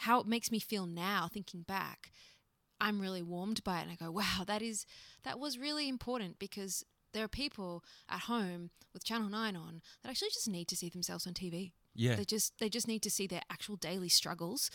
how it makes me feel now thinking back, I'm really warmed by it and I go, wow, that is that was really important because there are people at home with Channel 9 on that actually just need to see themselves on TV. Yeah. They just they just need to see their actual daily struggles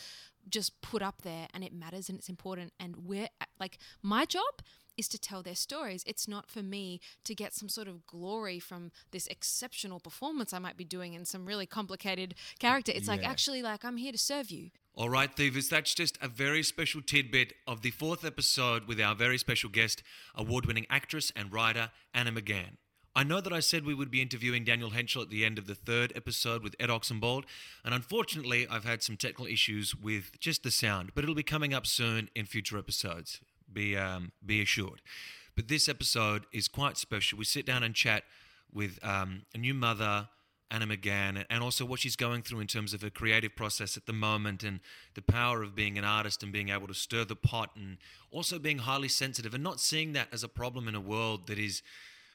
just put up there and it matters and it's important and we're like my job is to tell their stories. It's not for me to get some sort of glory from this exceptional performance I might be doing in some really complicated character. It's like actually like I'm here to serve you. All right, Thievers, that's just a very special tidbit of the fourth episode with our very special guest, award winning actress and writer Anna McGahan. I know that I said we would be interviewing Daniel Henshall at the end of the third episode with Ed Oxenbould, and unfortunately, I've had some technical issues with just the sound, but it'll be coming up soon in future episodes. Be, um, be assured. But this episode is quite special. We sit down and chat with um, a new mother, Anna McGahan, and also what she's going through in terms of her creative process at the moment and the power of being an artist and being able to stir the pot and also being highly sensitive and not seeing that as a problem in a world that is,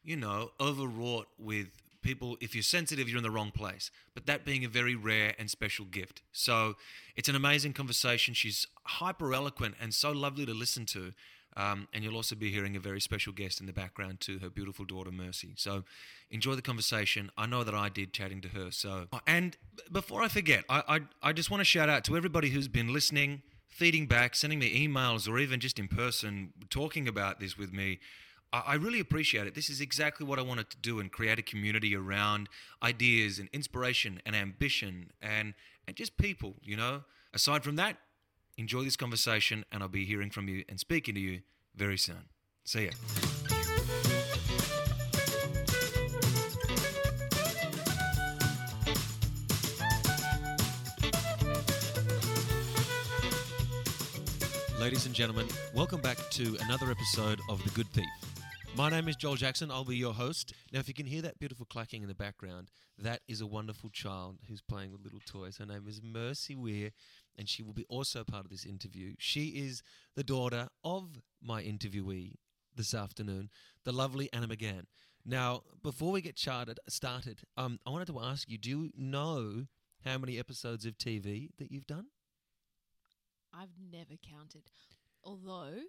you know, overwrought with people. If you're sensitive, you're in the wrong place. But that being a very rare and special gift. So it's an amazing conversation. She's hyper eloquent and so lovely to listen to. Um, and you'll also be hearing a very special guest in the background to her beautiful daughter Mercy. So enjoy the conversation. I know that I did chatting to her. So and before I forget, I I, I just want to shout out to everybody who's been listening, feeding back, sending me emails, or even just in person talking about this with me. I really appreciate it. This is exactly what I wanted to do and create a community around ideas and inspiration and ambition and and just people, you know. Aside from that, enjoy this conversation and I'll be hearing from you and speaking to you very soon. See ya. Ladies and gentlemen, welcome back to another episode of The Good Thief. My name is Joel Jackson. I'll be your host. Now, if you can hear that beautiful clacking in the background, that is a wonderful child who's playing with little toys. Her name is Mercy Weir, and she will be also part of this interview. She is the daughter of my interviewee this afternoon, the lovely Anna McGahan. Now, before we get charted, started, um, I wanted to ask you do you know how many episodes of TV that you've done? I've never counted. Although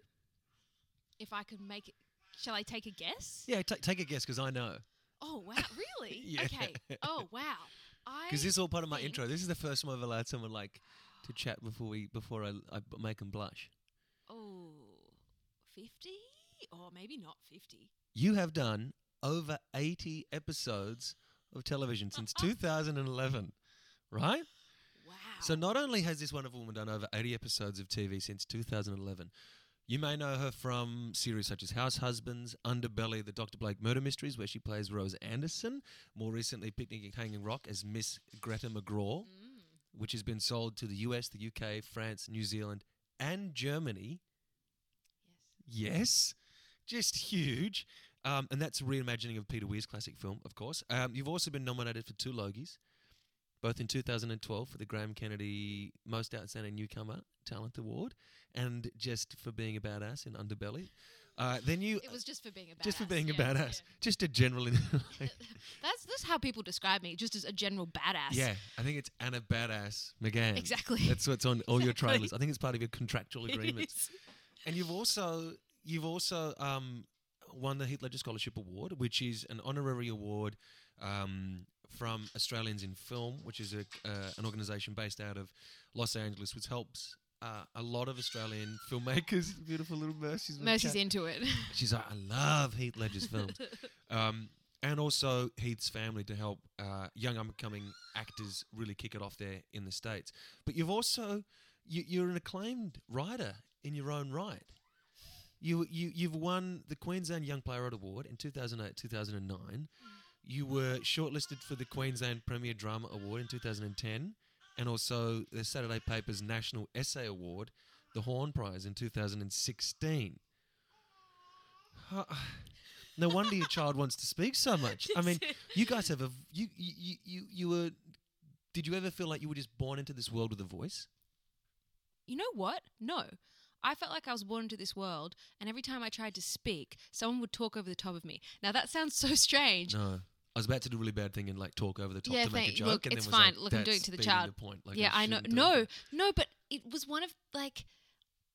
if I could make it shall I take a guess? Yeah, ta take a guess because I know. Oh wow, really? Yeah. Okay. Oh wow. I Because this is all part of my think- intro. This is the first time I've allowed someone like to chat before we before I make them blush. Oh, 50? Or maybe not 50. You have done over eighty episodes of television since 2011, right? Wow. So not only has this wonderful woman done over 80 episodes of TV since 2011, you may know her from series such as House Husbands, Underbelly, the Dr. Blake Murder Mysteries, where she plays Rose Anderson. More recently, Picnic at Hanging Rock as Miss Greta McCraw, which has been sold to the US, the UK, France, New Zealand, and Germany. Yes, just huge. Um, and that's a reimagining of Peter Weir's classic film, of course. Um, you've also been nominated for two Logies both in 2012 for the Graham Kennedy Most Outstanding Newcomer Talent Award, and just for being a badass in Underbelly. Uh, then you It was just for being a badass. just for being a badass, yeah. just a general. That's that's how people describe me, just as a general badass. yeah, I think it's Anna Badass McGahan. Exactly. That's what's on all your Exactly. trailers. I think it's part of your contractual agreements. And you've also you've also um, won the Heath Ledger Scholarship Award, which is an honorary award um, from Australians in Film, which is a, uh, an organisation based out of Los Angeles, which helps uh, a lot of Australian filmmakers. Beautiful little Mercy's Mercy's into it. She's like, I love Heath Ledger's films. um, and also Heath's family to help uh, young upcoming actors really kick it off there in the States. But you've also, you, you're an acclaimed writer in your own right. You, you, you've won the Queensland Young Playwright Award in 2008 2009. You were shortlisted for the Queensland Premier Drama Award in 2010 and also the Saturday Paper's National Essay Award, the Horne Prize in 2016. Huh. No wonder your child wants to speak so much. I mean, you guys have a you you you you, you were. Did you ever feel like you were just born into this world with a voice? You know what? No. I felt like I was born into this world, and every time I tried to speak, someone would talk over the top of me. Now that sounds so strange. No. I was about to do a really bad thing and like talk over the top yeah, to make a joke. Look, and it's then was fine. like, Look, I'm doing it to the child. The point. Like, yeah, I know. No, no, but it was one of like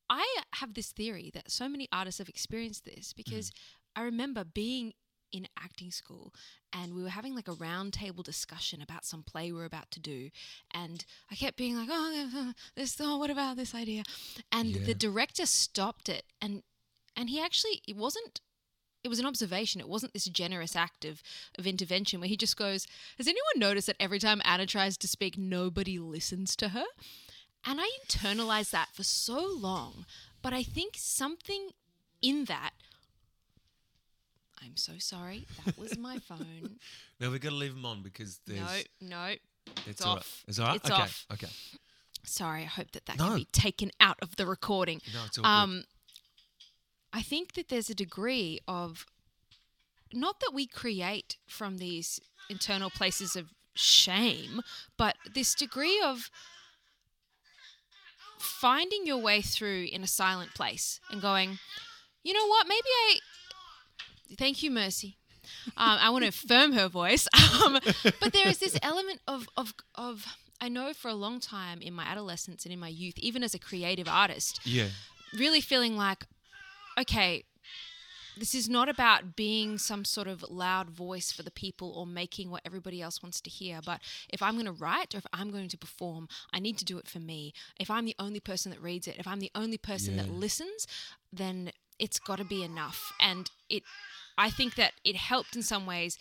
I have this theory that so many artists have experienced this because mm. I remember being in acting school and we were having like a round table discussion about some play we were about to do and I kept being like oh this oh what about this idea and Yeah. the director stopped it and and he actually it wasn't it was an observation. It wasn't this generous act of, of intervention where he just goes, Has anyone noticed that every time Anna tries to speak, nobody listens to her? And I internalized that for so long. But I think something in that. I'm so sorry. That was my phone. No, we've got to leave them on because there's. no, no. it's off. all right. It's all right. It's okay. off. Okay. Sorry. I hope that that No. can be taken out of the recording. No, it's all good. Um, I think that there's a degree of not that we create from these internal places of shame, but this degree of finding your way through in a silent place and going, you know what, maybe I. Thank you, Mercy. Um, I want to affirm her voice. Um, but there is this element of, of, of, I know for a long time in my adolescence and in my youth, even as a creative artist, Yeah. really feeling like, okay, this is not about being some sort of loud voice for the people or making what everybody else wants to hear. But if I'm going to write or if I'm going to perform, I need to do it for me. If I'm the only person that reads it, if I'm the only person that listens, then it's got to be enough. And it, I think that it helped in some ways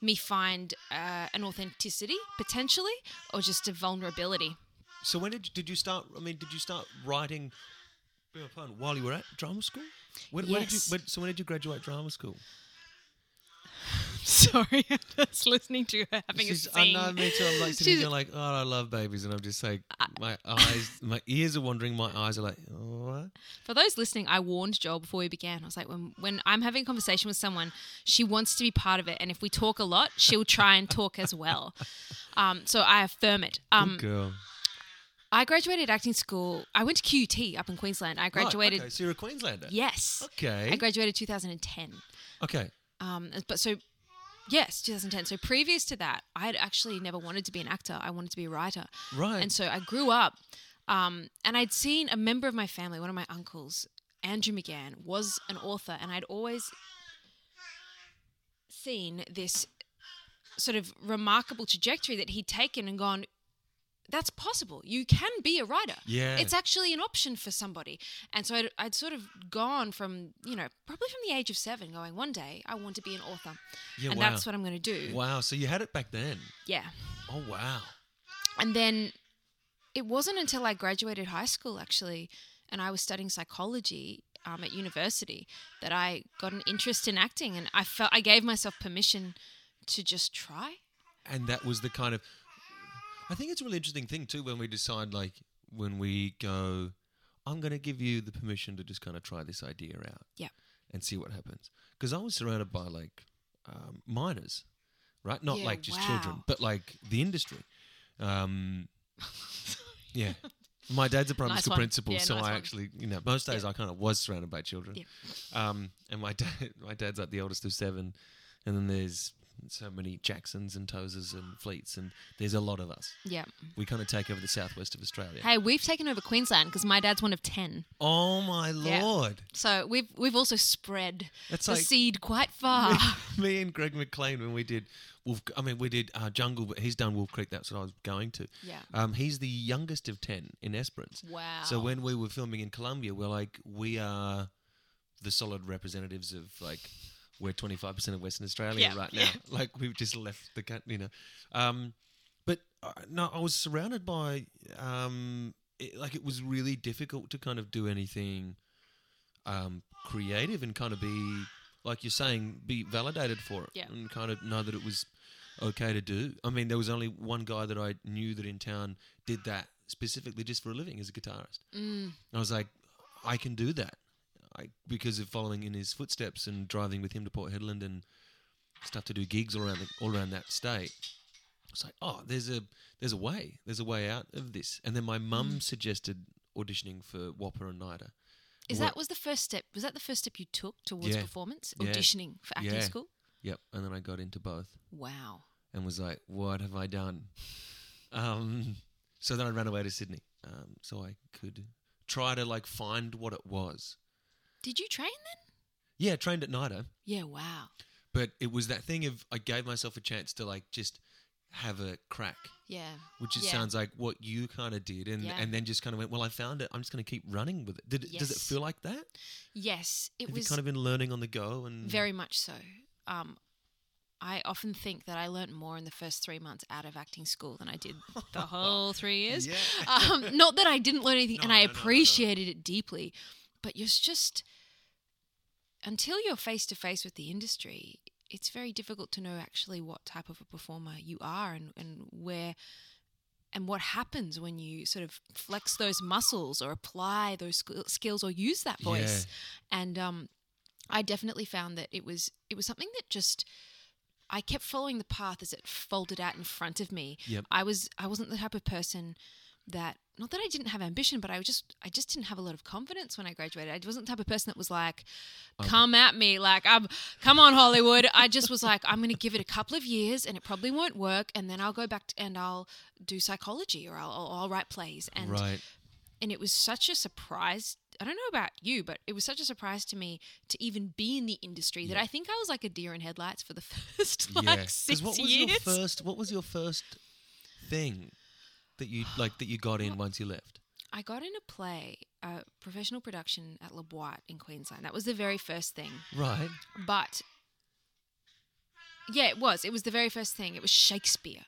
me find uh, an authenticity potentially or just a vulnerability. So when did did you start? I mean, did you start writing? pardon, While you were at drama school? When, when did you? When, so when did you graduate drama school? Sorry, I'm just listening to her having She's- a sing. I know, me too. I'm like sitting there like, oh, I love babies, and I'm just like, my eyes, my ears are wandering, my eyes are like, oh, what? For those listening, I warned Joel before we began. I was like, when when I'm having a conversation with someone, she wants to be part of it, and if we talk a lot, she'll try and talk as well. Um, so I affirm it. Um, Good girl. I graduated acting school. I went to QUT up in Queensland. I graduated. Right, okay, so you're a Queenslander. Yes. Okay. I graduated 2010. okay. Um, but so, yes, 2010. So previous to that, I had actually never wanted to be an actor. I wanted to be a writer. Right. And so I grew up, um, and I'd seen a member of my family, one of my uncles, Andrew McGahan, was an author, and I'd always seen this sort of remarkable trajectory that he'd taken and gone. That's possible. You can be a writer. Yeah. It's actually an option for somebody. And so I'd, I'd sort of gone from, you know, probably from the age of seven, going, one day I want to be an author. Yeah, and wow. that's what I'm going to do. Wow. So you had it back then. Yeah. Oh wow. And then it wasn't until I graduated high school, actually, and I was studying psychology um, at university that I got an interest in acting, and I felt I gave myself permission to just try. and that was the kind of i think it's a really interesting thing too when we decide like when we go i'm going to give you the permission to just kind of try this idea out Yeah. and see what happens because i was surrounded by like um, minors right not Yeah, like just children but like the industry um, yeah my dad's a primary Nice school one. principal Yeah, so nice i one. actually you know most days Yeah. i kind of was surrounded by children um, and my dad my dad's like the oldest of seven and then there's so many Jacksons and Tozers and Fleets, and there's a lot of us. Yeah. We kind of take over the southwest of Australia. Hey, we've taken over Queensland because my dad's one of ten. Oh my Yeah. lord! So we've we've also spread That's the like seed quite far. me and Greg McLean when we did Wolf. I mean, we did uh, Jungle, but he's done Wolf Creek. That's what I was going to. Yeah. Um, he's the youngest of ten in Esperance. wow. So when we were filming in Colombia, we're like, we are the solid representatives of like we're 25% of Western Australia Yeah, right now. yeah. Like we've just left the country, you know. Um, but uh, no, I was surrounded by um, it, like it was really difficult to kind of do anything um, creative and kind of be like you're saying, be validated for it Yeah. and kind of know that it was okay to do. I mean, there was only one guy that I knew that in town did that specifically just for a living as a guitarist. Mm, I was like, I can do that. I, because of following in his footsteps and driving with him to Port Hedland and stuff to do gigs all around the, all around that state. I was like, oh, there's a there's a way, there's a way out of this. And then my mum Mm. suggested auditioning for WAAPA and NIDA. is that was the first step? Was that the first step you took towards Yeah. performance? Yeah. Auditioning for acting Yeah. school? Yep. And then I got into both Wow. and was like, what have I done? Um, so then I ran away to Sydney um, so I could try to like find what it was. Did you train then? Yeah, trained at NIDA, Yeah. Wow. but it was that thing of I gave myself a chance to like just have a crack, Yeah. which just Yeah. sounds like what you kind of did, and Yeah. and then just kind of went, well, I found it. I'm just going to keep running with it. Did it does it feel like that? Yes, it Have was you kind of been learning on the go and very much so. Um, I often think that I learned more in the first three months out of acting school than I did the whole three years. Yeah. Um, not that I didn't learn anything, and I no, no, no, no. appreciated it deeply, but you're just until you're face to face with the industry, it's very difficult to know actually what type of a performer you are and, and where and what happens when you sort of flex those muscles or apply those skills or use that voice. And um, I definitely found that it was it was something that just I kept following the path as it folded out in front of me. Yep. I was I wasn't the type of person that not that I didn't have ambition, but I just I just didn't have a lot of confidence when I graduated. I wasn't the type of person that was like, um, "Come at me, like I'm, come on Hollywood." I just was like, "I'm going to give it a couple of years, and it probably won't work, and then I'll go back to, and I'll do psychology or I'll, I'll, I'll write plays." And right. and it was such a surprise. I don't know about you, but it was such a surprise to me to even be in the industry that I think I was like a deer in headlights for the first like yeah. six what was years. your first? What was your first thing that you like that you got in once you left? I got in a play, a professional production at La Boite in Queensland. That was the very first thing. Right. But yeah, it was. It was the very first thing. It was Shakespeare.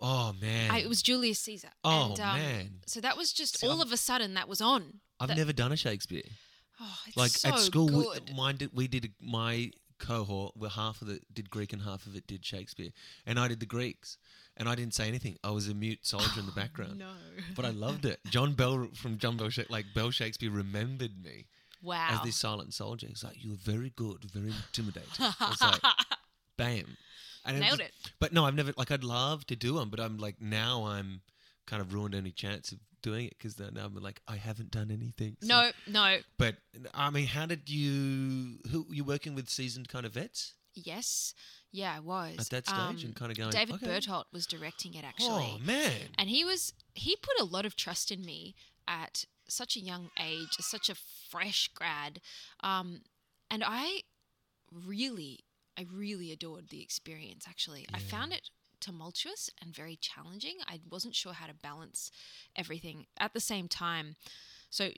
Oh man. I, it was Julius Caesar. Oh, and, um, man. So that was just See, all I've- of a sudden that was on. I've that- never done a Shakespeare. Oh, it's Like so at school, we, mine did, we did my cohort where half of it did Greek and half of it did Shakespeare, and I did the Greeks, and I didn't say anything. I was a mute soldier in the background, no. but I loved it. John Bell from John Bell, like Bell Shakespeare, remembered me Wow. as this silent soldier. He's like, "You were very good, very intimidating." I was like, "Bam!" And Nailed just- it. But no, I've never like I'd love to do them, but I'm like now I'm kind of ruined any chance of doing it because now I'm like I haven't done anything. so- No, no. but I mean, how did you? Who you working with? Seasoned kind of vets Yes. Yeah, I was. at that stage, and kind of going. David okay. Berthold was directing it actually. Oh man, And he was he put a lot of trust in me at such a young age, as such a fresh grad. Um, and I really, I really adored the experience actually. I found it tumultuous and very challenging. I wasn't sure how to balance everything at the same time. So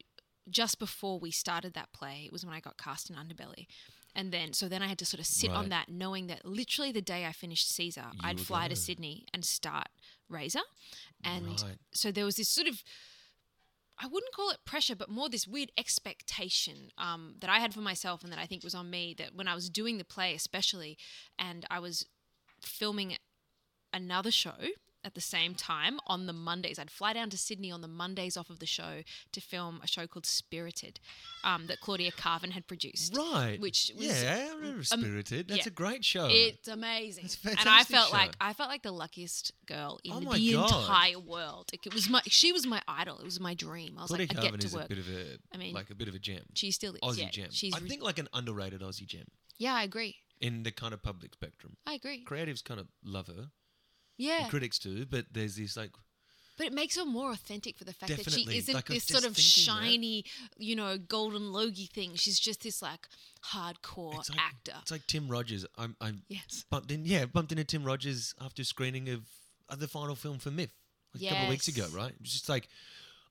just before we started that play, it was when I got cast in Underbelly. And then, so then I had to sort of sit on that, knowing that literally the day I finished Caesar, You I'd fly to Sydney and start Razor. And Right. so there was this sort of I wouldn't call it pressure, but more this weird expectation um, that I had for myself and that I think was on me that when I was doing the play, especially, and I was filming another show at the same time on the Mondays. I'd fly down to Sydney on the Mondays off of the show to film a show called Spirited um, that Claudia Karvan had produced. right? Which was yeah, I remember Spirited. That's yeah. a great show. It's amazing, It's a and I felt show. like I felt like the luckiest girl in Oh the God. entire world. Like, it was my, she was my idol. It was my dream. I was Claudia like, I Karvan get is to a bit of a, I mean, like a bit of a gem, She still is. Aussie yeah, gem. She's I re- think like an underrated Aussie gem yeah, I agree. in the kind of public spectrum. I agree. Creatives kind of love her, Yeah, critics too. But there's this like but it makes her more authentic for the fact that she isn't Like, this sort of thinking that. shiny, you know, golden logie thing. She's just this like hardcore it's like actor. it's like Tim Rogers. I'm I'm Yes. bumped in. Yeah, bumped into Tim Rogers after screening of, of the final film for Myth like a couple of weeks ago. Right? It was just like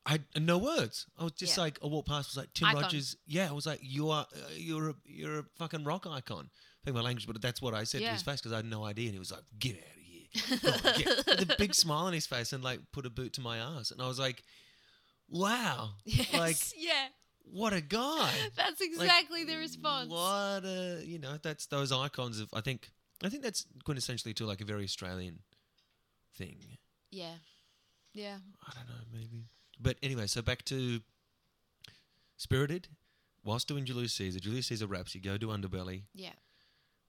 I had no words. I was just Yeah. like I walked past. Was like Tim Icon. Rogers. Yeah, I was like you are uh, you're a you're a fucking rock icon. I think my language, but that's what I said to his face because I had no idea, and he was like, "Get out of here!" Go on, get- with a big smile on his face and like put a boot to my ass, and I was like, "Wow, Yes. like yeah. what a guy!" That's Like, exactly the response. What a you know, that's those icons of I think I think that's quintessentially to like a very Australian thing. Yeah. Yeah. I don't know, maybe. But anyway, so back to Spirited. Whilst doing Julius Caesar, Julius Caesar raps, you go to Underbelly. Yeah.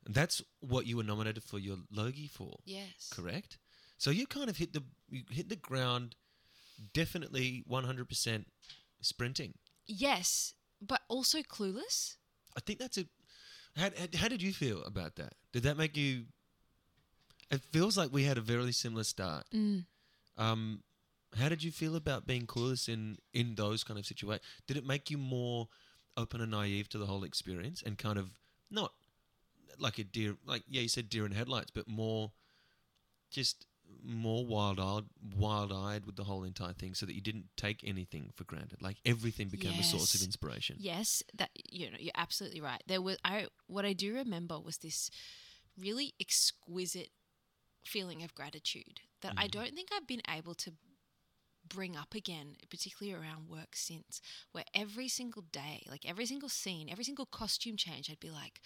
That's what you were nominated for your Logie for, Yes. correct? So you kind of hit the you hit the ground definitely 100% sprinting. Yes, but also clueless. I think that's a. How, how did you feel about that? Did that make you? It feels like we had a very similar start. Mm. Um, How did you feel about being clueless in in those kind of situations? Did it make you more open and naive to the whole experience and kind of not like a deer like yeah you said deer in headlights but more just more wild-eyed wild-eyed with the whole entire thing so that you didn't take anything for granted like everything became a source of inspiration Yes, that you know, you're absolutely right. There was I what I do remember was this really exquisite feeling of gratitude that I Mhm. don't think I've been able to bring up again, particularly around work since, where every single day, like every single scene, every single costume change, I'd be like,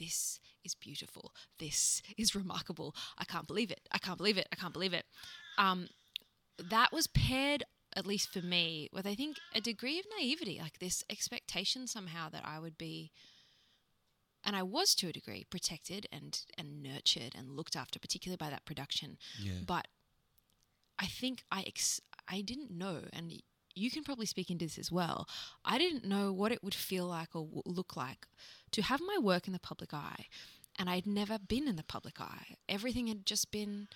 this is beautiful. This is remarkable. I can't believe it. I can't believe it. I can't believe it. Um, that was paired, at least for me, with I think a degree of naivety, like this expectation somehow that I would be, and I was to a degree protected and and nurtured and looked after, particularly by that production. yeah But I think I ex- I didn't know, and you can probably speak into this as well. I didn't know what it would feel like or look like to have my work in the public eye, and I'd never been in the public eye. Everything had just been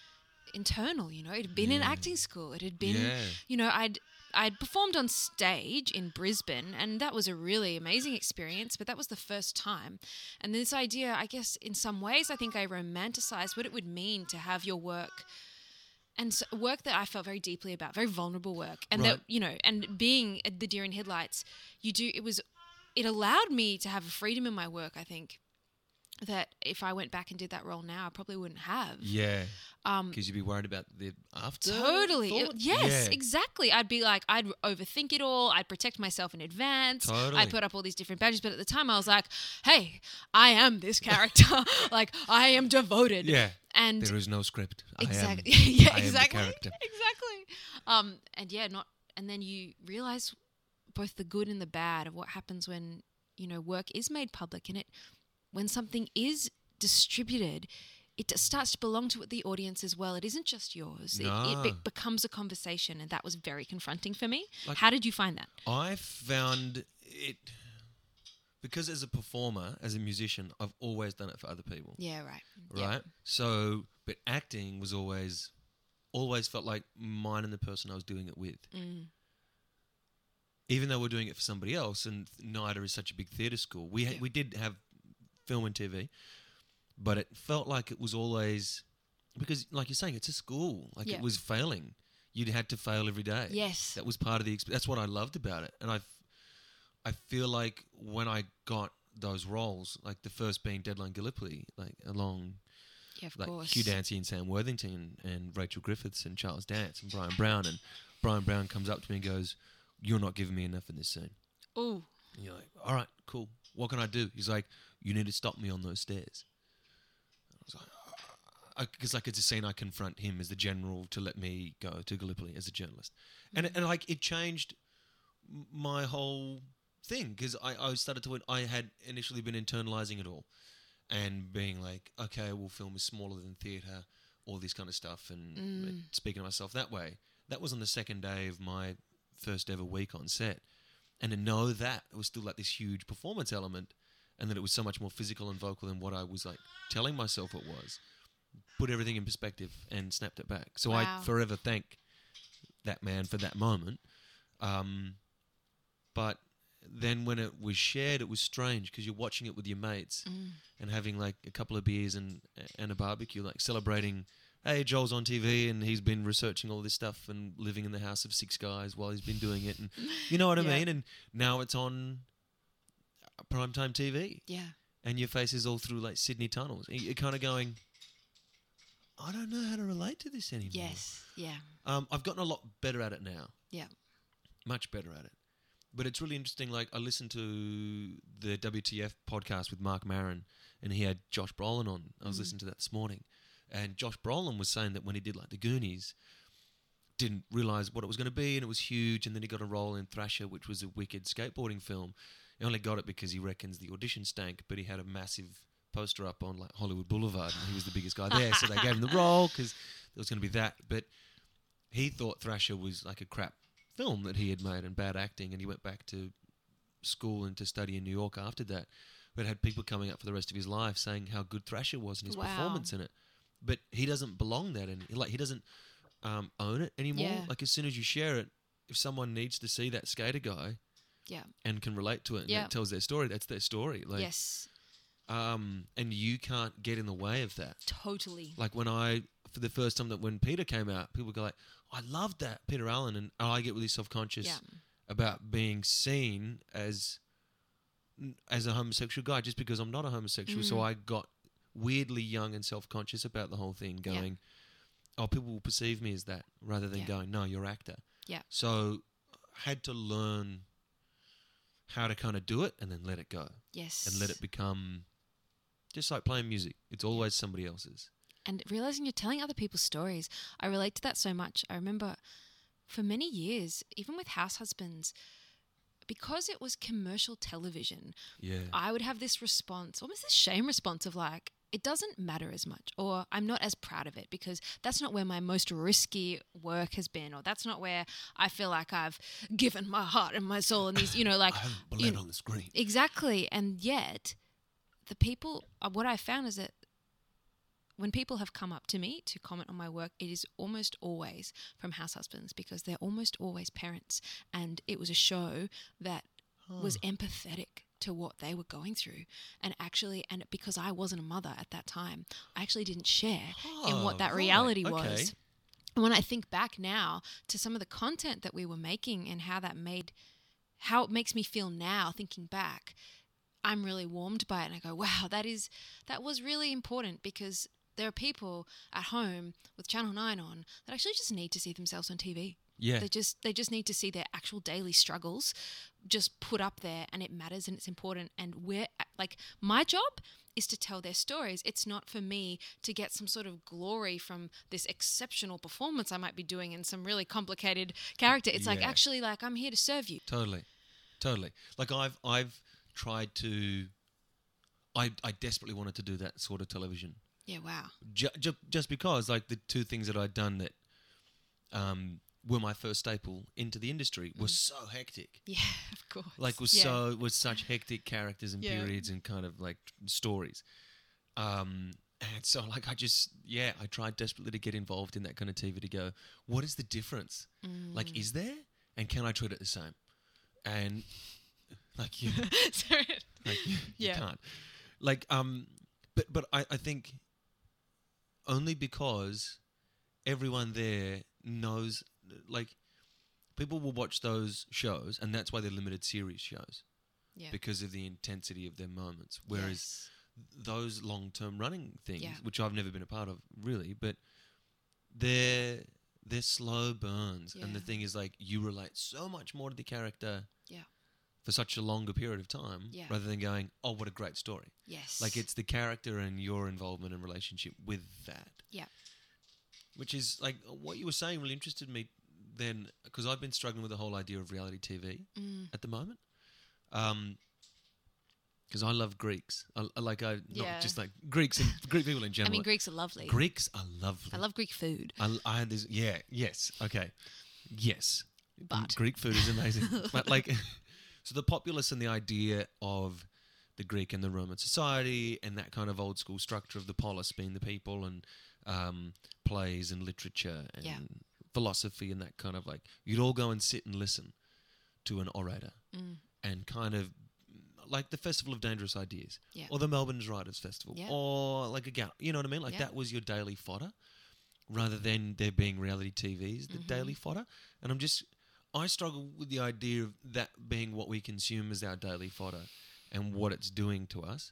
internal, you know. It had been in acting school. It had been, yeah you know, I'd I'd performed on stage in Brisbane, and that was a really amazing experience. But that was the first time, and this idea, I guess, in some ways, I think I romanticized what it would mean to have your work. And so work that I felt very deeply about, very vulnerable work, and Right. that you know, and being at the deer in headlights, you do it was, it allowed me to have a freedom in my work. I think that if I went back and did that role now, I probably wouldn't have. yeah Um, because you'd be worried about the after Totally. It- yes, Yeah. exactly. I'd be like, I'd overthink it all. I'd protect myself in advance. Totally. I'd put up all these different badges. But at the time, I was like, hey, I am this character. like, I am devoted. yeah And there is no script exactly. Yeah, I am the exactly. Exactly. Um, and yeah, not, and then you realize both the good and the bad of what happens when, you know, work is made public and it, when something is distributed, it starts to belong to the audience as well. It isn't just yours. It, it be- becomes a conversation, and that was very confronting for me. Like- How did you find that? I found it because as a performer, as a musician, I've always done it for other people, Yeah, right. right? So, but acting was always, always felt like mine and the person I was doing it with. Mm. Even though we're doing it for somebody else, and NIDA is such a big theatre school, we ha- Yeah. we did have film and TV, but it felt like it was always because, like you're saying, it's a school. Like Yeah. it was failing. You'd had to fail every day. Yes. That was part of the. That's what I loved about it, and I, I feel like when I got those roles, like the first being Deadline Gallipoli, like along Yeah, of like course. Hugh Dancy and Sam Worthington and Rachel Griffiths and Charles Dance and Bryan Brown, and Bryan Brown comes up to me and goes, "You're not giving me enough in this scene." Oh, you're like, "All right, cool. What can I do?" He's like, "You need to stop me on those stairs." I was like. Because like it's a scene I confront him as the general to let me go to Gallipoli as a journalist, and and like it changed my whole thing because I, I started to I had initially been internalizing it all and being like okay well film is smaller than theater all this kind of stuff and Mm. speaking to myself that way that was on the second day of my first ever week on set and to know that it was still like this huge performance element and that it was so much more physical and vocal than what I was like telling myself it was put everything in perspective and snapped it back so Wow. I forever thank that man for that moment um, but then when it was shared, it was strange because you're watching it with your mates mm. and having like a couple of beers and and a barbecue, like celebrating. Hey, Joel's on TV and he's been researching all this stuff and living in the house of six guys while he's been doing it, and you know what I Yeah. mean. And now it's on primetime TV, yeah. and your face is all through like Sydney tunnels. You're kind of going, I don't know how to relate to this anymore. Yes. Yeah. Um, I've gotten a lot better at it now. Yeah. Much better at it. But it's really interesting. Like, I listened to the WTF podcast with Marc Maron, and he had Josh Brolin on. I was Mm. listening to that this morning. And Josh Brolin was saying that when he did, like, The Goonies, didn't realize what it was going to be, and it was huge. And then he got a role in Thrasher, which was a wicked skateboarding film. He only got it because he reckons the audition stank, but he had a massive poster up on like Hollywood Boulevard, and he was the biggest guy there, so they gave him the role because there was going to be that. But he thought Thrasher was like a crap film that he had made and bad acting, and he went back to school and to study in New York after that. But had people coming up for the rest of his life saying how good Thrasher was and his Wow. performance in it. But he doesn't belong that, and like he doesn't um, own it anymore. Yeah. Like as soon as you share it, if someone needs to see that skater guy Yeah. and can relate to it and Yeah. it tells their story, that's their story. Like, yes. um, and you can't get in the way of that. Totally. Like when I, for the first time that when Peter came out, people go like, "I loved that Peter Allen," and I get really self conscious Yeah. about being seen as as a homosexual guy just because I'm not a homosexual. So Mm. I got weirdly young and self conscious about the whole thing, Yeah. going, "Oh, people will perceive me as that," rather than Yeah. going, "No, you're actor." Yeah. So had to learn how to kind of do it and then let it go Yes. and let it become just like playing music. It's always somebody else's. and realizing you're telling other people's stories. I relate to that so much. I remember for many years, even with House Husbands, because it was commercial television, Yeah. I would have this response, almost this shame response of like, it doesn't matter as much, or I'm not as proud of it because that's not where my most risky work has been, or that's not where I feel like I've given my heart and my soul and these, you know, like you know, on the screen. Exactly. And yet, the people, uh, what I found is that when people have come up to me to comment on my work, it is almost always from house husbands because they're almost always parents. And it was a show that was empathetic to what they were going through. And actually, and because I wasn't a mother at that time, I actually didn't share in what Oh, that right. reality was. And when I think back now to some of the content that we were making and how that made, how it makes me feel now thinking back, I'm really warmed by it. And I go, wow, that is, that was really important because there are people at home with Channel 9 on that actually just need to see themselves on TV. Yeah. They just they just need to see their actual daily struggles just put up there and it matters and it's important and we're like my job is to tell their stories. It's not for me to get some sort of glory from this exceptional performance I might be doing in some really complicated character. It's like actually like I'm here to serve you. Totally, totally. Like I've I've tried to. I I desperately wanted to do that sort of television, Yeah, wow. ju- ju- just because like the two things that I'd done that, um, were my first staple into the industry was so hectic. Yeah, of course. Like was Yeah. so was such hectic characters and Yeah. periods and kind of like stories. Um, and so like I just yeah I tried desperately to get involved in that kind of TV to go what is the difference Mm. like is there and can I treat it the same and like you Sorry. like you, you can't like um but but I, I think only because everyone there knows like people will watch those shows and that's why they're limited series shows Yeah. because of the intensity of their moments whereas Yes. those long-term running things Yeah. which I've never been a part of really but they're they're slow burns and the thing is like you relate so much more to the character Yeah. for such a longer period of time Yeah. rather than going oh what a great story Yes. like it's the character and your involvement and relationship with that Yeah. Which is like what you were saying really interested me then because I've been struggling with the whole idea of reality TV Mm. at the moment um because I love Greeks I, I like I not Yeah. just like Greeks and Greek people in general. I mean, Greeks are lovely. Greeks are lovely I love Greek food. I, I had this yeah yes okay yes But- Greek food is amazing but like so the populace and the idea of the Greek and the Roman society and that kind of old school structure of the polis being the people and um, plays and literature and Yeah. philosophy and that kind of like you'd all go and sit and listen to an orator Mm. and kind of like the Festival of Dangerous Ideas Yeah. or the Melbourne's Writers Festival Yeah. or like a gal you know what I mean like that was your daily fodder rather than there being reality TVs the Mhm. daily fodder and I'm just I struggle with the idea of that being what we consume as our daily fodder and what it's doing to us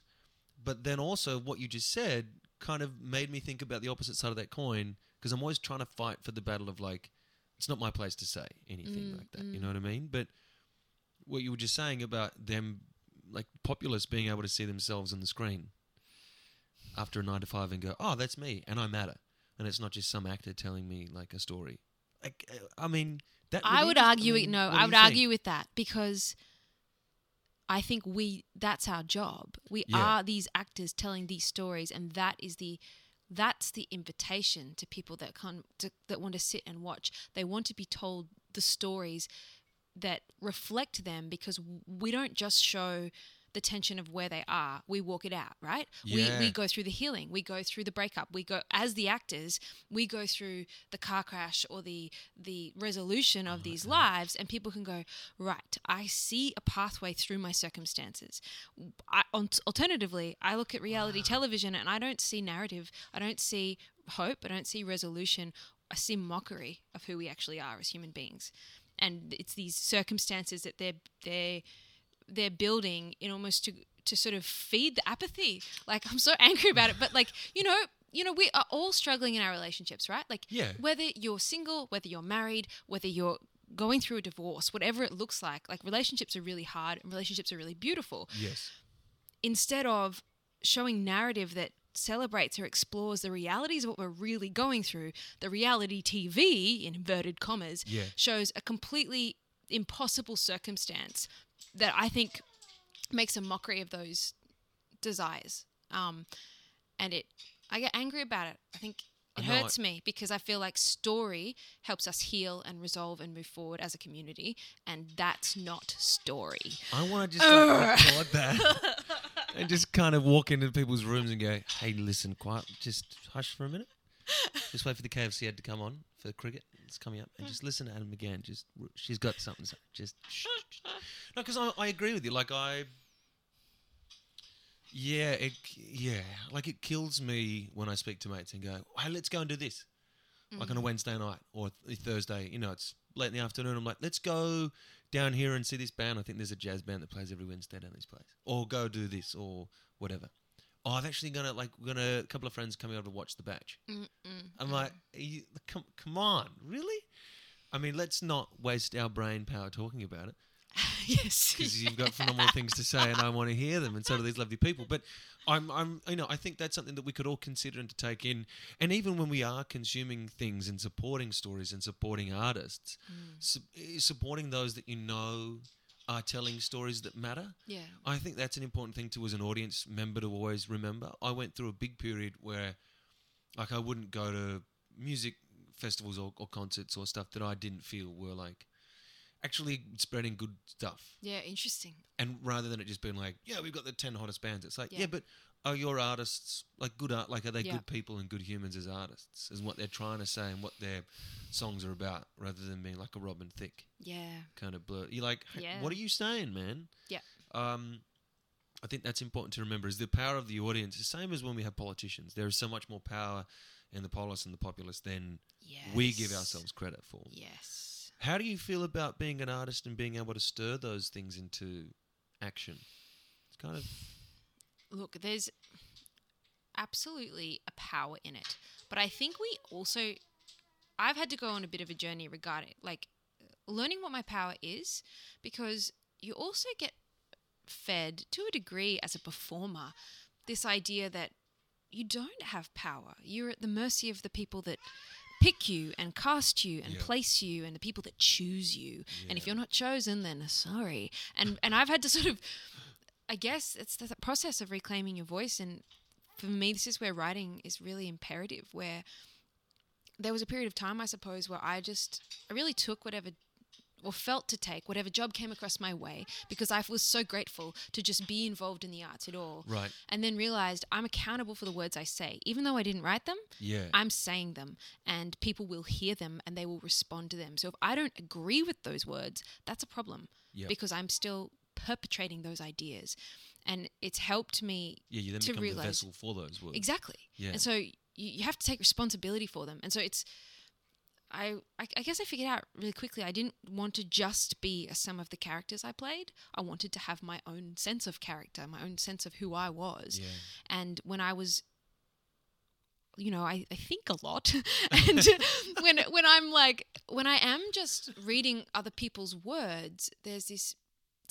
but then also what you just said kind of made me think about the opposite side of that coin because I'm always trying to fight for the battle of like it's not my place to say anything Mm, like that you mm. know what I mean but what you were just saying about them like populace being able to see themselves on the screen after a nine to five and go oh that's me and I matter and it's not just some actor telling me like a story like I mean that I would argue it. No, I you would argue with that because I think we that's our job. We Yeah. are these actors telling these stories, and that is the that's the invitation to people that can to, that want to sit and watch. They want to be told the stories that reflect them because we don't just show the tension of where they are, we walk it out, right? We Yeah. we go through the healing, we go through the breakup, we go as the actors, we go through the car crash or the the resolution of oh these lives, and people can go right. I see a pathway through my circumstances. I, al- alternatively, I look at reality television and I don't see narrative. I don't see hope. I don't see resolution. I see mockery of who we actually are as human beings, and it's these circumstances that they're they're they're building in almost to to sort of feed the apathy. Like I'm so angry about it, but like you know. You know, we are all struggling in our relationships, right? Like, Yeah. whether you're single, whether you're married, whether you're going through a divorce, whatever it looks like, like relationships are really hard and relationships are really beautiful Yes. instead of showing narrative that celebrates or explores the realities of what we're really going through, the reality TV, in inverted commas, Yeah. shows a completely impossible circumstance that I think makes a mockery of those desires. Um, and it, I get angry about it. I think it know hurts me because I feel like story helps us heal and resolve and move forward as a community, and that's not story. I want to just like, record that and just kind of walk into people's rooms and go, "Hey, listen, quiet, just hush for a minute. Just wait for the KFC ad to come on for cricket. It's coming up, and hmm. just listen to Adam again. Just she's got something. say. Just shh. no, because I, I agree with you. Like I, yeah, it yeah, like it kills me when I speak to mates and go, "Hey, let's go and do this." Like on a mm. Wednesday night or th- Thursday, you know, it's late in the afternoon. I'm like, let's go down here and see this band. I think there's a jazz band that plays every Wednesday down this place. Or go do this or whatever. Oh, I've actually gonna like gonna a couple of friends coming over to watch the batch. I'm like, you, come come on, really? I mean, let's not waste our brain power talking about it yes. because you've got phenomenal things to say and I want to hear them, and so do these lovely people. But I'm, I'm, you know, I think that's something that we could all consider and to take in. And even when we are consuming things and supporting stories and supporting artists, su- eh, supporting those that you know are telling stories that matter. yeah. I think that's an important thing to as an audience member to always remember. I went through a big period where, like, I wouldn't go to music festivals or, or concerts or stuff that I didn't feel were like actually spreading good stuff. Yeah, interesting. And rather than it just being like, yeah, we've got the ten hottest bands, it's like, yeah, Yeah. but are your artists like good art? Like, are they Yeah. good people and good humans as artists? Is what they're trying to say and what their songs are about, rather than being like a Robin Thicke Yeah. kind of blur. You're like, hey, Yeah. what are you saying, man? Yeah. Um, I think that's important to remember. Is the power of the audience the same as when we have politicians? There is so much more power in the polis and the populace than Yes. we give ourselves credit for. Yes. How do you feel about being an artist and being able to stir those things into action? It's kind of Look, there's absolutely a power in it. But I think we also I've had to go on a bit of a journey regarding like learning what my power is because you also get fed to a degree as a performer this idea that you don't have power. You're at the mercy of the people that pick you and cast you and Yeah. place you and the people that choose you. And if you're not chosen, then sorry. And and I've had to sort of I guess it's the process of reclaiming your voice. And for me, this is where writing is really imperative. Where there was a period of time, I suppose, where I just I really took whatever or felt to take whatever job came across my way because I was so grateful to just be involved in the arts at all. right. And then realized I'm accountable for the words I say, even though I didn't write them. Yeah. I'm saying them and people will hear them and they will respond to them. So if I don't agree with those words, that's a problem Yep. because I'm still perpetrating those ideas. And it's helped me yeah. You then to become the realize- vessel for those words. exactly. Yeah. And so you, you have to take responsibility for them. And so it's I, I I guess I figured out really quickly I didn't want to just be a sum of the characters I played. I wanted to have my own sense of character, my own sense of who I was. Yeah. And when I was you know, I, I think a lot. and when when I'm like when I am just reading other people's words, there's this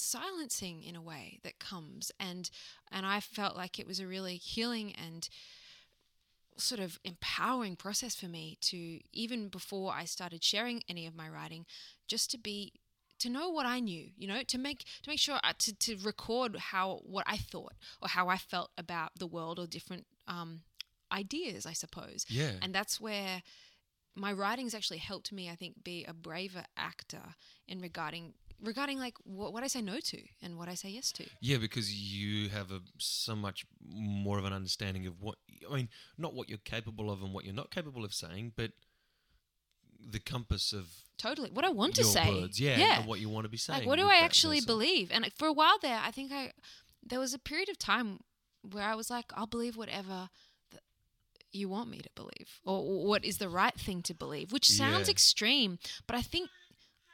silencing in a way that comes and and I felt like it was a really healing and sort of empowering process for me to even before I started sharing any of my writing just to be to know what I knew, you know, to make to make sure I, to to record how what I thought or how I felt about the world or different um, ideas, I suppose. Yeah. And that's where my writing's actually helped me, I think, be a braver actor in regarding regarding like what, what I say no to and what I say yes to. Yeah, because you have a so much more of an understanding of what I mean, not what you're capable of and what you're not capable of saying, but the compass of Totally. What I want to say. words, yeah, Yeah. and what you want to be saying. like what do I actually vessel. believe? And for a while there, I think I there was a period of time where I was like, I'll believe whatever you want me to believe, or what is the right thing to believe, which sounds Yeah. extreme, but I think.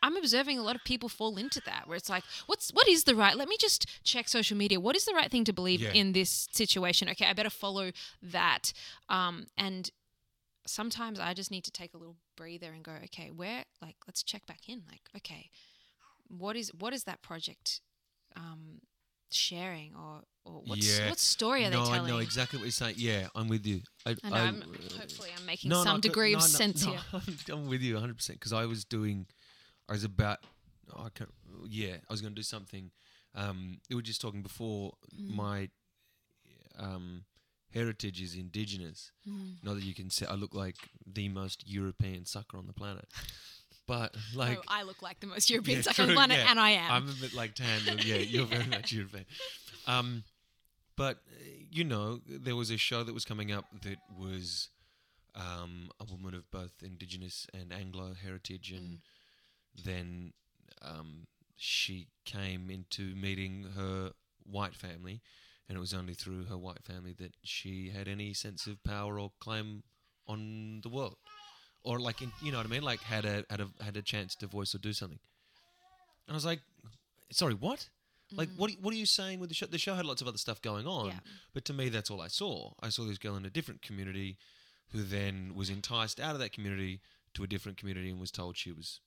I'm observing a lot of people fall into that where it's like, what's what is the right? Let me just check social media. What is the right thing to believe Yeah. in this situation? Okay, I better follow that. Um, and sometimes I just need to take a little breather and go, okay, where like let's check back in. Like, okay, what is what is that project um, sharing or or what's, Yeah. what story are no, they I telling? know exactly what you're saying. Yeah, I'm with you. I, I know. I- I'm, hopefully, I'm making No, no, some I- degree no, of no, sense no, here. I'm, I'm with you 100 percent because I was doing, I was about, oh, I can't, yeah, I was going to do something. Um, we were just talking before. Mm. My um, heritage is indigenous. Mm. Not that you can say I look like the most European sucker on the planet, but like oh, I look like the most European Yeah, sucker on the planet, yeah. and I am. I'm a bit like tan. yeah, you're very much European. Um, but you know, there was a show that was coming up that was um, a woman of both Indigenous and Anglo heritage, and then um, she came into meeting her white family, and it was only through her white family that she had any sense of power or claim on the world, or like in, you know what I mean, like had a had a had a chance to voice or do something. And I was like, sorry, what? Like, what, what are you saying with the show? The show had lots of other stuff going on, Yeah. but to me, that's all I saw. I saw this girl in a different community who then was enticed out of that community to a different community and was told she was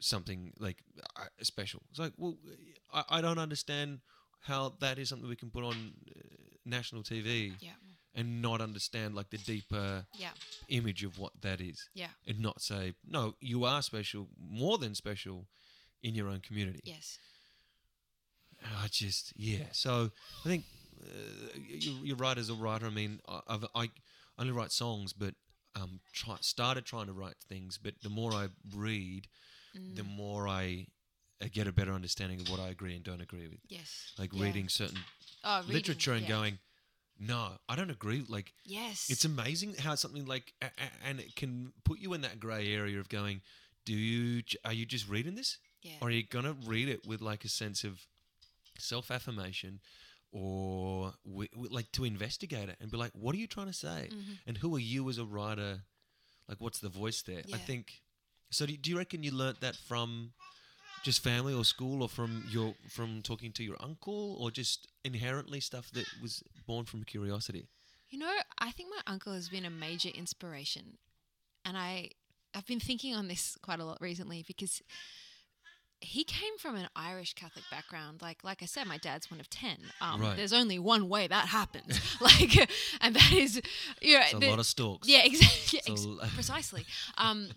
something like uh, special. It's like, well, I, I don't understand how that is something we can put on uh, national TV yeah, and not understand like the deeper yeah, image of what that is yeah, and not say, no, you are special, more than special in your own community. yes, I just yeah. So I think uh, you, you're right as a writer. I mean, I, I've, I only write songs, but um, try, started trying to write things. But the more I read, Mm. the more I, I get a better understanding of what I agree and don't agree with. yes. Like Yeah. reading certain oh, reading, literature and yeah. going, no, I don't agree. Like yes, it's amazing how something like a, a- and it can put you in that grey area of going, do you are you just reading this? yeah, Or are you gonna read it with like a sense of self affirmation, or like to investigate it and be like, what are you trying to say? Mhm. And who are you as a writer? Like, what's the voice there? I think. So, do, do you reckon you learnt that from just family or school, or from your from talking to your uncle, or just inherently stuff that was born from curiosity? You know, I think my uncle has been a major inspiration, and I I've been thinking on this quite a lot recently because he came from an Irish Catholic background. Like like I said, my dad's one of ten. Um, Right. There's only one way that happens. like, and that is, you know, a lot of stalks. yeah, exactly, a ex- precisely. Um,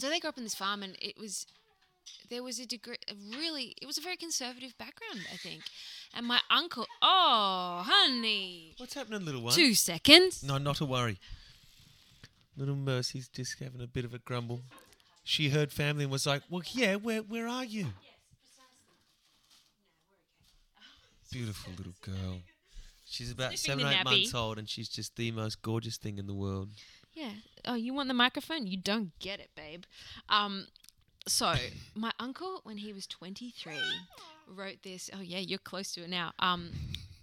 so they grew up on this farm, and it was there was a degree, a really, it was a very conservative background, I think. And my uncle, oh, honey, What's happening, little one? two seconds. No, not to worry. Little Mercy's just having a bit of a grumble. She heard family and was like, "Well, yeah, where where are you?" Beautiful little girl. She's about Sniffing seven, eight nappy. months old, and she's just the most gorgeous thing in the world. Yeah. Oh, you want the microphone? You don't get it, babe. Um, so my uncle, when he was 23, wrote this. Oh yeah, you're close to it now. Um,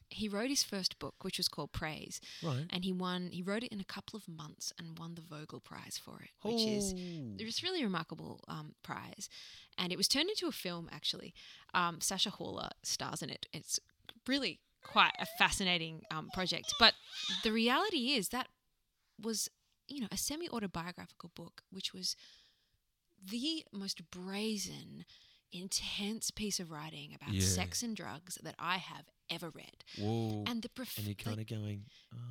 he wrote his first book, which was called Praise, Right. and he won. He wrote it in a couple of months and won the Vogel Prize for it, which is Oh. it was a really remarkable um, prize, and it was turned into a film. Actually, um, Sacha Horler stars in it. It's really quite a fascinating um, project. But the reality is that was, you know, a semi autobiographical book, which was the most brazen, intense piece of writing about Yeah. sex and drugs that I have ever read. Whoa. And the prof- and you're like, kind of going,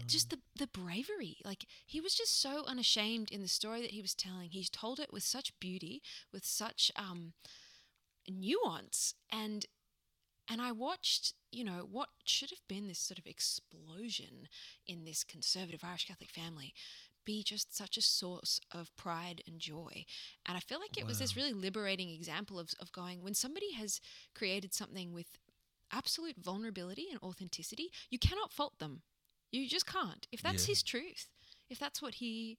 just the the bravery like he was just so unashamed in the story that he was telling he's told it with such beauty with such um nuance and and I watched you know what should have been this sort of explosion in this conservative Irish Catholic family be just such a source of pride and joy. And I feel like it was this really liberating example of, of going, when somebody has created something with absolute vulnerability and authenticity, you cannot fault them. You just can't. If that's Yeah. his truth, if that's what he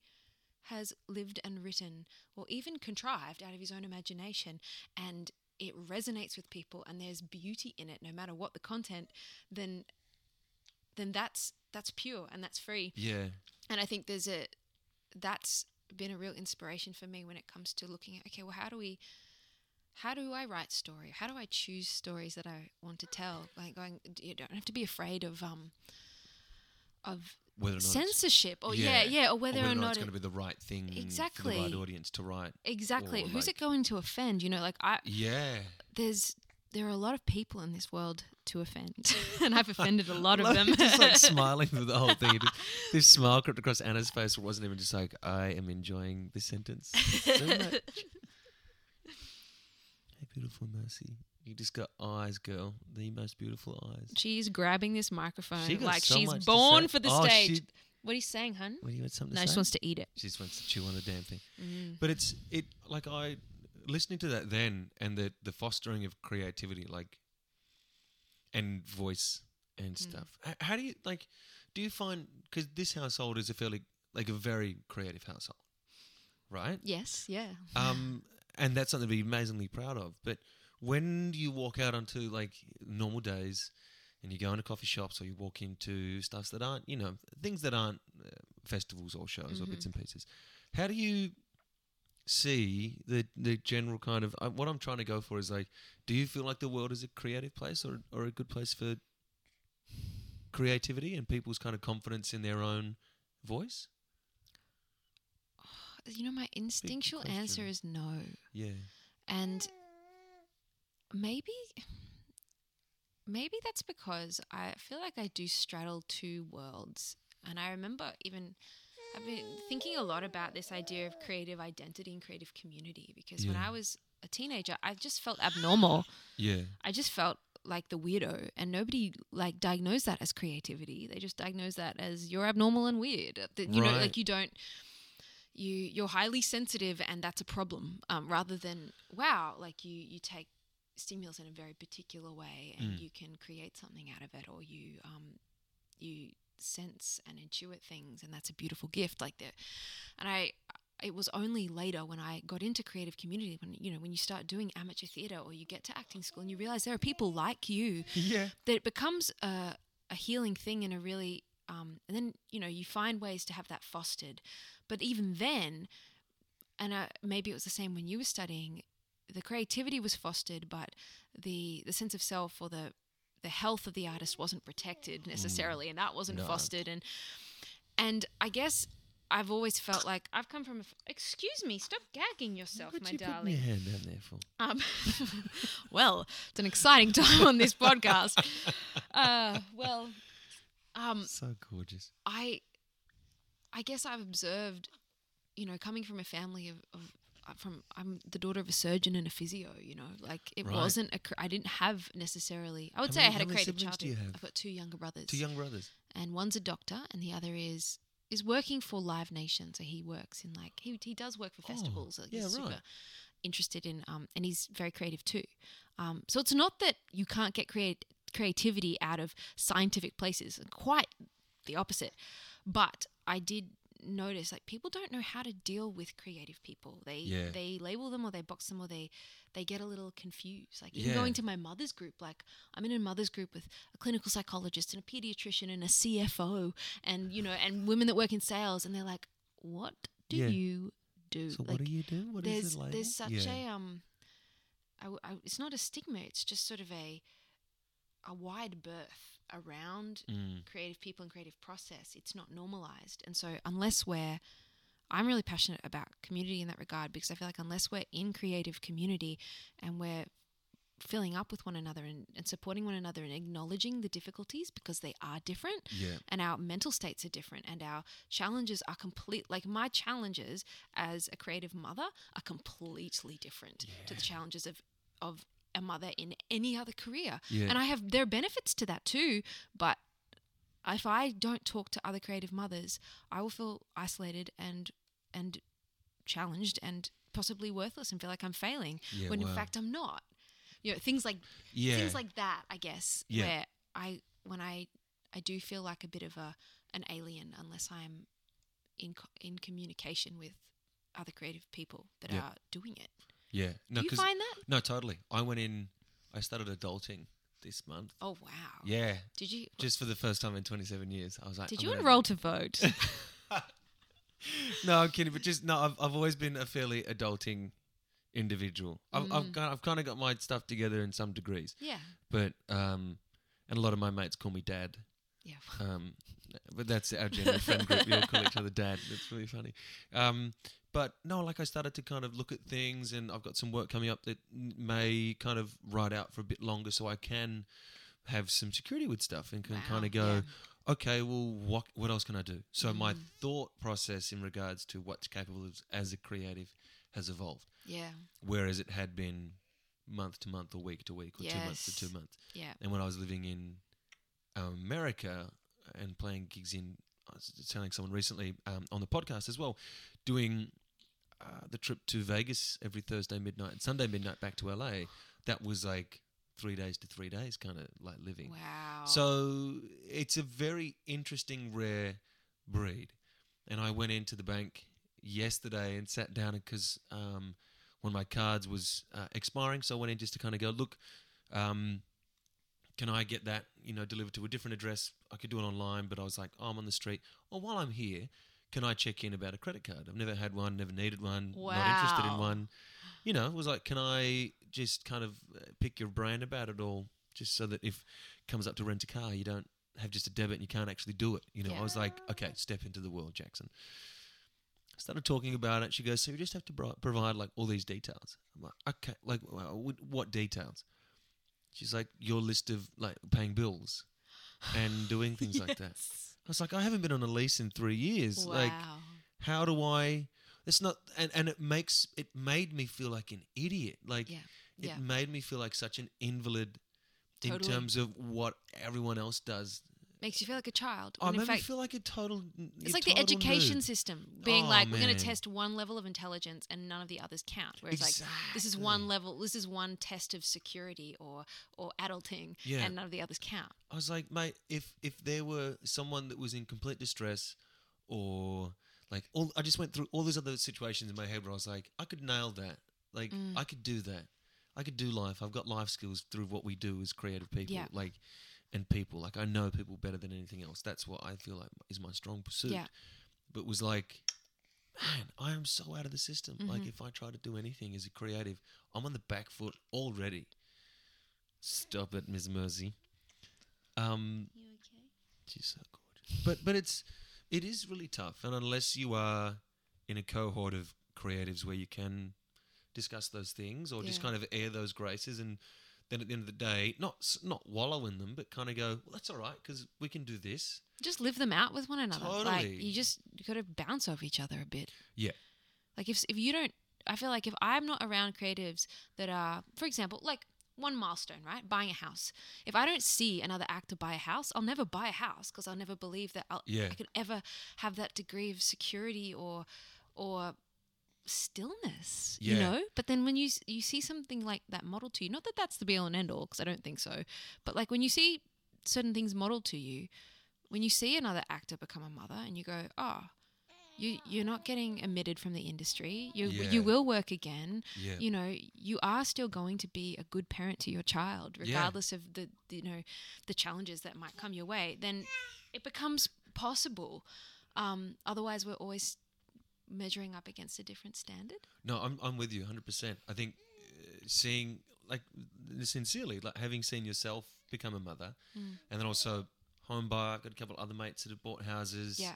has lived and written or even contrived out of his own imagination and it resonates with people and there's beauty in it no matter what the content then then that's that's pure and that's free Yeah. and i think there's a that's been a real inspiration for me when it comes to looking at okay well how do we how do i write story how do i choose stories that i want to tell like going you don't have to be afraid of um of Whether or not censorship or yeah yeah, or whether, or, not, it's going to be the right thing for the right Exactly. audience to write. exactly who's like- it going to offend you know like i Yeah. there's there are a lot of people in this world to offend and i've offended a lot of them just like smiling through the whole thing. Just- this smile crept across Anna's face. It wasn't even just like, I am enjoying this sentence so much. Hey, beautiful Mercy. You just got eyes, girl. The most beautiful eyes. she's grabbing this microphone She like so she's born for the Oh, stage she- what are you saying hun What do you want something no to she wants to eat it She just wants to chew on the damn thing. Mm. But it's it like I listening to that then and the the fostering of creativity like and voice and Mm. stuff. H- How do you like? Do you find because this household is a fairly like a very creative household, right? yes yeah Um, and that's something to be amazingly proud of. But when do you walk out onto like normal days, and you go into coffee shops or you walk into stuffs that aren't, you know, things that aren't uh, festivals or shows or bits and pieces, how do you see the the general kind of uh, what I'm trying to go for is like, do you feel like the world is a creative place or or a good place for creativity and people's kind of confidence in their own voice? you know my instinctual answer is no Yeah. and maybe maybe that's because I feel like I do straddle two worlds. And I remember even I've been thinking a lot about this idea of creative identity and creative community because when I was a teenager, I just felt abnormal. Yeah. I just felt like the weirdo and nobody like diagnosed that as creativity. They just diagnosed that as you're abnormal and weird. That, you know, like you don't you you're highly sensitive and that's a problem um, rather than wow like you you take stimulus in a very particular way and Mm. you can create something out of it or you um you sense and intuit things and that's a beautiful gift like that and i it was only later when i got into creative community when you know when you start doing amateur theater or you get to acting school and you realize there are people like you Yeah. that it becomes a, a healing thing and a really um, and then you know you find ways to have that fostered but even then and uh, maybe it was the same when you were studying the creativity was fostered but the the sense of self or the the health of the artist wasn't protected necessarily and that wasn't No. fostered and and i guess I've always felt like I've come from a. F- Excuse me, stop gagging yourself, What my you putting darling. your hand down there for? Um, well, it's an exciting time on this podcast. Uh, well, um, So gorgeous. I, I guess I've observed, you know, coming from a family of, of from I'm the daughter of a surgeon and a physio. You know, like it Right. wasn't a. cr- I didn't have necessarily. I would How say many- I had a creative childhood. you have? I've got two younger brothers. Two young brothers. and one's a doctor, and the other is is working for Live Nation. So he works in like he he does work for Oh, festivals. like yeah, he's right. super interested in um, and he's very creative too. Um, so it's not that you can't get create creativity out of scientific places. Quite the opposite. But I did notice like people don't know how to deal with creative people. They Yeah. they label them or they box them or they they get a little confused. Like even Yeah. going to my mother's group, like I'm in a mother's group with a clinical psychologist and a pediatrician and a CFO and you know and women that work in sales and they're like, what do Yeah. you do? So like, what do you do? What is there's the label? there's such a um I I- it's not a stigma it's just sort of a a wide berth around Mm. creative people and creative process it's not normalized and so unless we're i'm really passionate about community in that regard because i feel like unless we're in creative community and we're filling up with one another and, and supporting one another and acknowledging the difficulties because they are different Yeah. and our mental states are different and our challenges are complete like my challenges as a creative mother are completely different to the challenges of of a mother in any other career Yeah. and i have there are benefits to that too but if I don't talk to other creative mothers, I will feel isolated and and challenged and possibly worthless and feel like I'm failing Yeah, when wow. in fact I'm not. You know, things like Yeah. things like that, I guess, Yeah. where I when I I do feel like a bit of a an alien unless I'm in in communication with other creative people that are doing it. Yeah. No, do you find that? no, totally. I went in. I started adulting this month. Oh wow! Yeah, Did you just for the first time in 27 years. I was like, did I'm you enroll to vote? no, I'm kidding. But just no, I've I've always been a fairly adulting individual. I've I've, Mm. kind I've kind of got my stuff together in some degrees, yeah, but um, and a lot of my mates call me dad. yeah. Um, but that's our general friend group. We all call each other dad. That's really funny. Um, but no, like I started to kind of look at things, and I've got some work coming up that may kind of ride out for a bit longer, so I can have some security with stuff and can Wow, kind of go, yeah. okay, well, what what else can I do? So my Mm. thought process in regards to what's capable of as a creative has evolved, Yeah, whereas it had been month to month or week to week or two months to two months. yeah. And when I was living in America and playing gigs in, I was telling someone recently um, on the podcast as well, doing uh, the trip to Vegas every Thursday midnight and Sunday midnight back to LA, that was like three days to three days kind of like living. Wow. So it's a very interesting, rare breed. And I went into the bank yesterday and sat down because um, of my cards was uh, expiring, so I went in just to kind of go, look, um, can I get that, you know, delivered to a different address? I could do it online, but I was like, oh, I'm on the street. Or while I'm here, can I check in about a credit card? I've never had one, never needed one, not interested in one. You know, it was like, can I just kind of uh, pick your brain about it all, just so that if it comes up to rent a car, you don't have just a debit and you can't actually do it. You know, I was like, okay, step into the world, Jackson. Started talking about it. She goes, so you just have to provide like all these details. I'm like, okay, like what details? She's like, your list of like paying bills and doing things like that. I was like, I haven't been on a lease in three years. Wow. Like, how do I? It's not, and and it makes it made me feel like an idiot. Like, yeah. it Yeah. made me feel like such an invalid in terms of what everyone else does. Makes you feel like a child. Oh, in me fact, feel like a total. it's like the education system being Oh, like, we're going to test one level of intelligence and none of the others count. Whereas like, this is one level, this is one test of security or or adulting, Yeah. and none of the others count. I was like, mate, if if there were someone that was in complete distress, or like all, I just went through all these other situations in my head where I was like, I could nail that. Like Mm. I could do that. I could do life. I've got life skills through what we do as creative people. Yeah. Like and people. Like I know people better than anything else. That's what I feel like is my strong pursuit. Yeah. But was like, man, I am so out of the system. Like Mhm. if I try to do anything as a creative, I'm on the back foot already. Stop it, Ms. Mercy. Um, You okay? she's so gorgeous. But but it's it is really tough, and unless you are in a cohort of creatives where you can discuss those things or just kind of air those graces, and then at the end of the day, not not wallow in them, but kind of go, well, that's all right because we can do this. Just live them out with one another. Like Totally. you just you got to bounce off each other a bit. Yeah. Like if if you don't, I feel like if I'm not around creatives that are, for example, like one milestone, right? Buying a house. If I don't see another actor buy a house, I'll never buy a house because I'll never believe that I'll, Yeah. I can ever have that degree of security or or stillness. You know. But then when you you see something like that modeled to you, not that that's the be all and end all, because I don't think so. But like when you see certain things modeled to you, when you see another actor become a mother and you go, oh, you you're not getting emitted from the industry. You Yeah. you will work again. Yeah. You know, you are still going to be a good parent to your child, Yeah. regardless of the, the you know the challenges that might come your way. Then it becomes possible. Um, otherwise, we're always measuring up against a different standard. No, I'm I'm with you 100%. I think uh, seeing like sincerely like having seen yourself become a mother Mm. and then also home buyer, got a couple other mates that have bought houses. Yeah.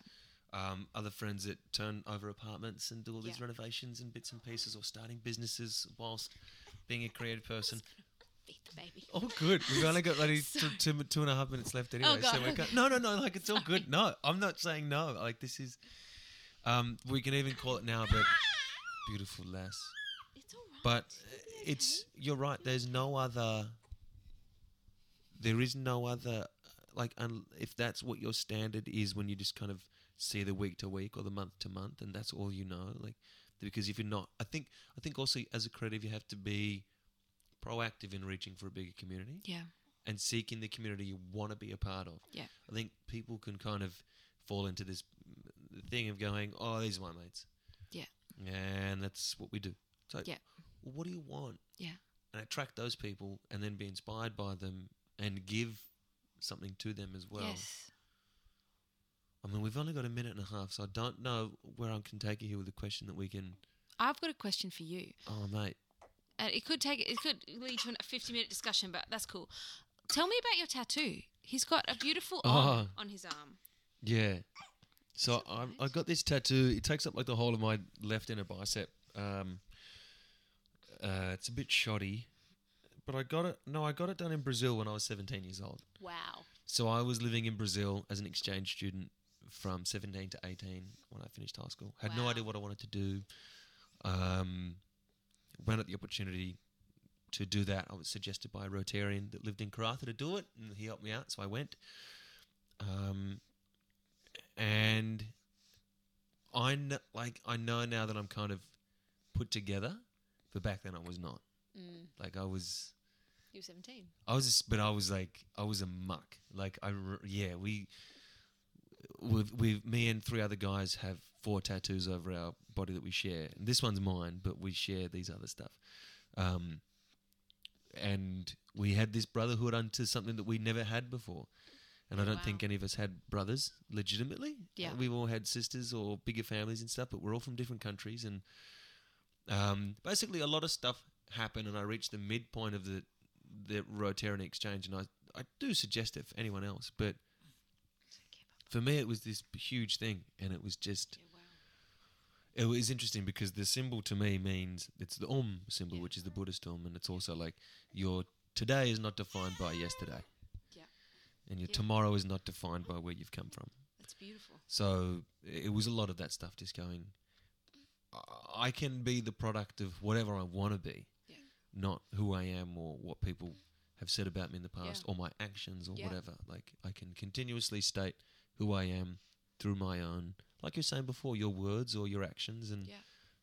Um, other friends that turn over apartments and do all these Yeah. renovations and bits and pieces or starting businesses whilst being a creative person. Beat the baby. Oh, good. We've only got like two, two, two and a half minutes left anyway. Oh, God, so we're okay. go- no, no, no. Like it's all good. No, I'm not saying no. Like this is. Um, we can even call it now, but beautiful lass. It's all right. But it's you're right. There's no other. There is no other like un, if that's what your standard is when you just kind of see the week to week or the month to month, and that's all you know. Like because if you're not, I think I think also as a creative you have to be proactive in reaching for a bigger community Yeah. and seeking the community you want to be a part of. Yeah. I think people can kind of fall into this thing of going, "Oh, these are my mates." Yeah. And that's what we do. Like, Yeah. well, what do you want? Yeah. And attract those people, and then be inspired by them, and give something to them as well. yes. I mean, we've only got a minute and a half, so I don't know where I can take you here with a question that we can. I've got a question for you. Oh, mate. And it could take it could lead to a 50 minute discussion, but that's cool. Tell me about your tattoo. He's got a beautiful Oh. on his arm. Yeah. So i have got this tattoo. It takes up like the whole of my left inner bicep. Um, uh, it's a bit shoddy, but I got it. No, I got it done in Brazil when I was 17 years old. Wow. So I was living in Brazil as an exchange student from 17 to 18 when I finished high school. Had no idea what I wanted to do. Um, when at the opportunity to do that, I was suggested by a Rotarian that lived in Karratha to do it, and he helped me out, so I went. Um, and I kn- like I know now that I'm kind of put together, but back then I was not. Mm. Like I was. You were 17. I was, just, but I was like, I was a muck. Like I, re- yeah, we, with we, me and three other guys have four tattoos over our body that we share. And this one's mine, but we share these other stuff. Um, and we had this brotherhood unto something that we never had before. And I don't Wow. think any of us had brothers legitimately. Yeah. We've all had sisters or bigger families and stuff, but we're all from different countries. And um, basically, a lot of stuff happened, and I reached the midpoint of the the Rotarian exchange, and I I do suggest it for anyone else, but for me, it was this huge thing, and it was just Yeah, wow. it was interesting because the symbol to me means it's the Om symbol, Yeah. which is the Buddhist Om, and it's also like your today is not defined by yesterday. And your Yeah. tomorrow is not defined by where you've come from. That's beautiful. So it was a lot of that stuff, just going. I- can be the product of whatever I want to be, Yeah. not who I am or what people have said about me in the past Yeah. or my actions or whatever. Like I can continuously state who I am through my own, like you're saying before, your words or your actions, and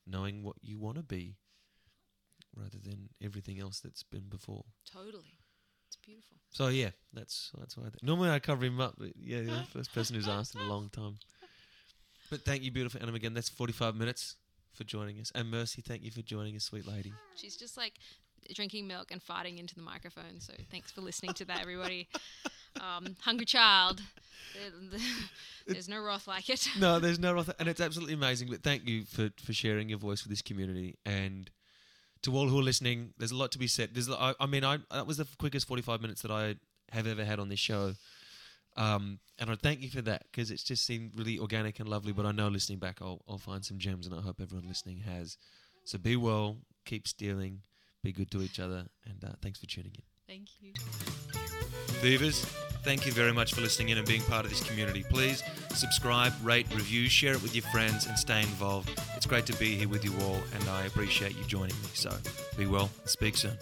knowing what you want to be, rather than everything else that's been before. Totally. It's beautiful. So yeah, that's that's why. I th- Normally I cover him up, but yeah, you're the first person who's asked in a long time. But thank you, beautiful Anna again. That's 45 minutes for joining us, and Mercy, thank you for joining us, sweet lady. She's just like drinking milk and farting into the microphone. So thanks for listening to that, everybody. Um, hungry child. There's no wrath like it. No, there's no wrath, and it's absolutely amazing. But thank you for for sharing your voice with this community, and to all who are listening, there's a lot to be said. There's, I, I mean, I that was the quickest 45 minutes that I have ever had on this show. Um, and I thank you for that because it's just seemed really organic and lovely. But I know listening back, I'll, I'll find some gems, and I hope everyone listening has. So be well, keep stealing, be good to each other, and uh, thanks for tuning in. Thank you. Thievers, thank you very much for listening in and being part of this community. Please subscribe, rate, review, share it with your friends, and stay involved. It's great to be here with you all, and I appreciate you joining me. So be well and speak soon.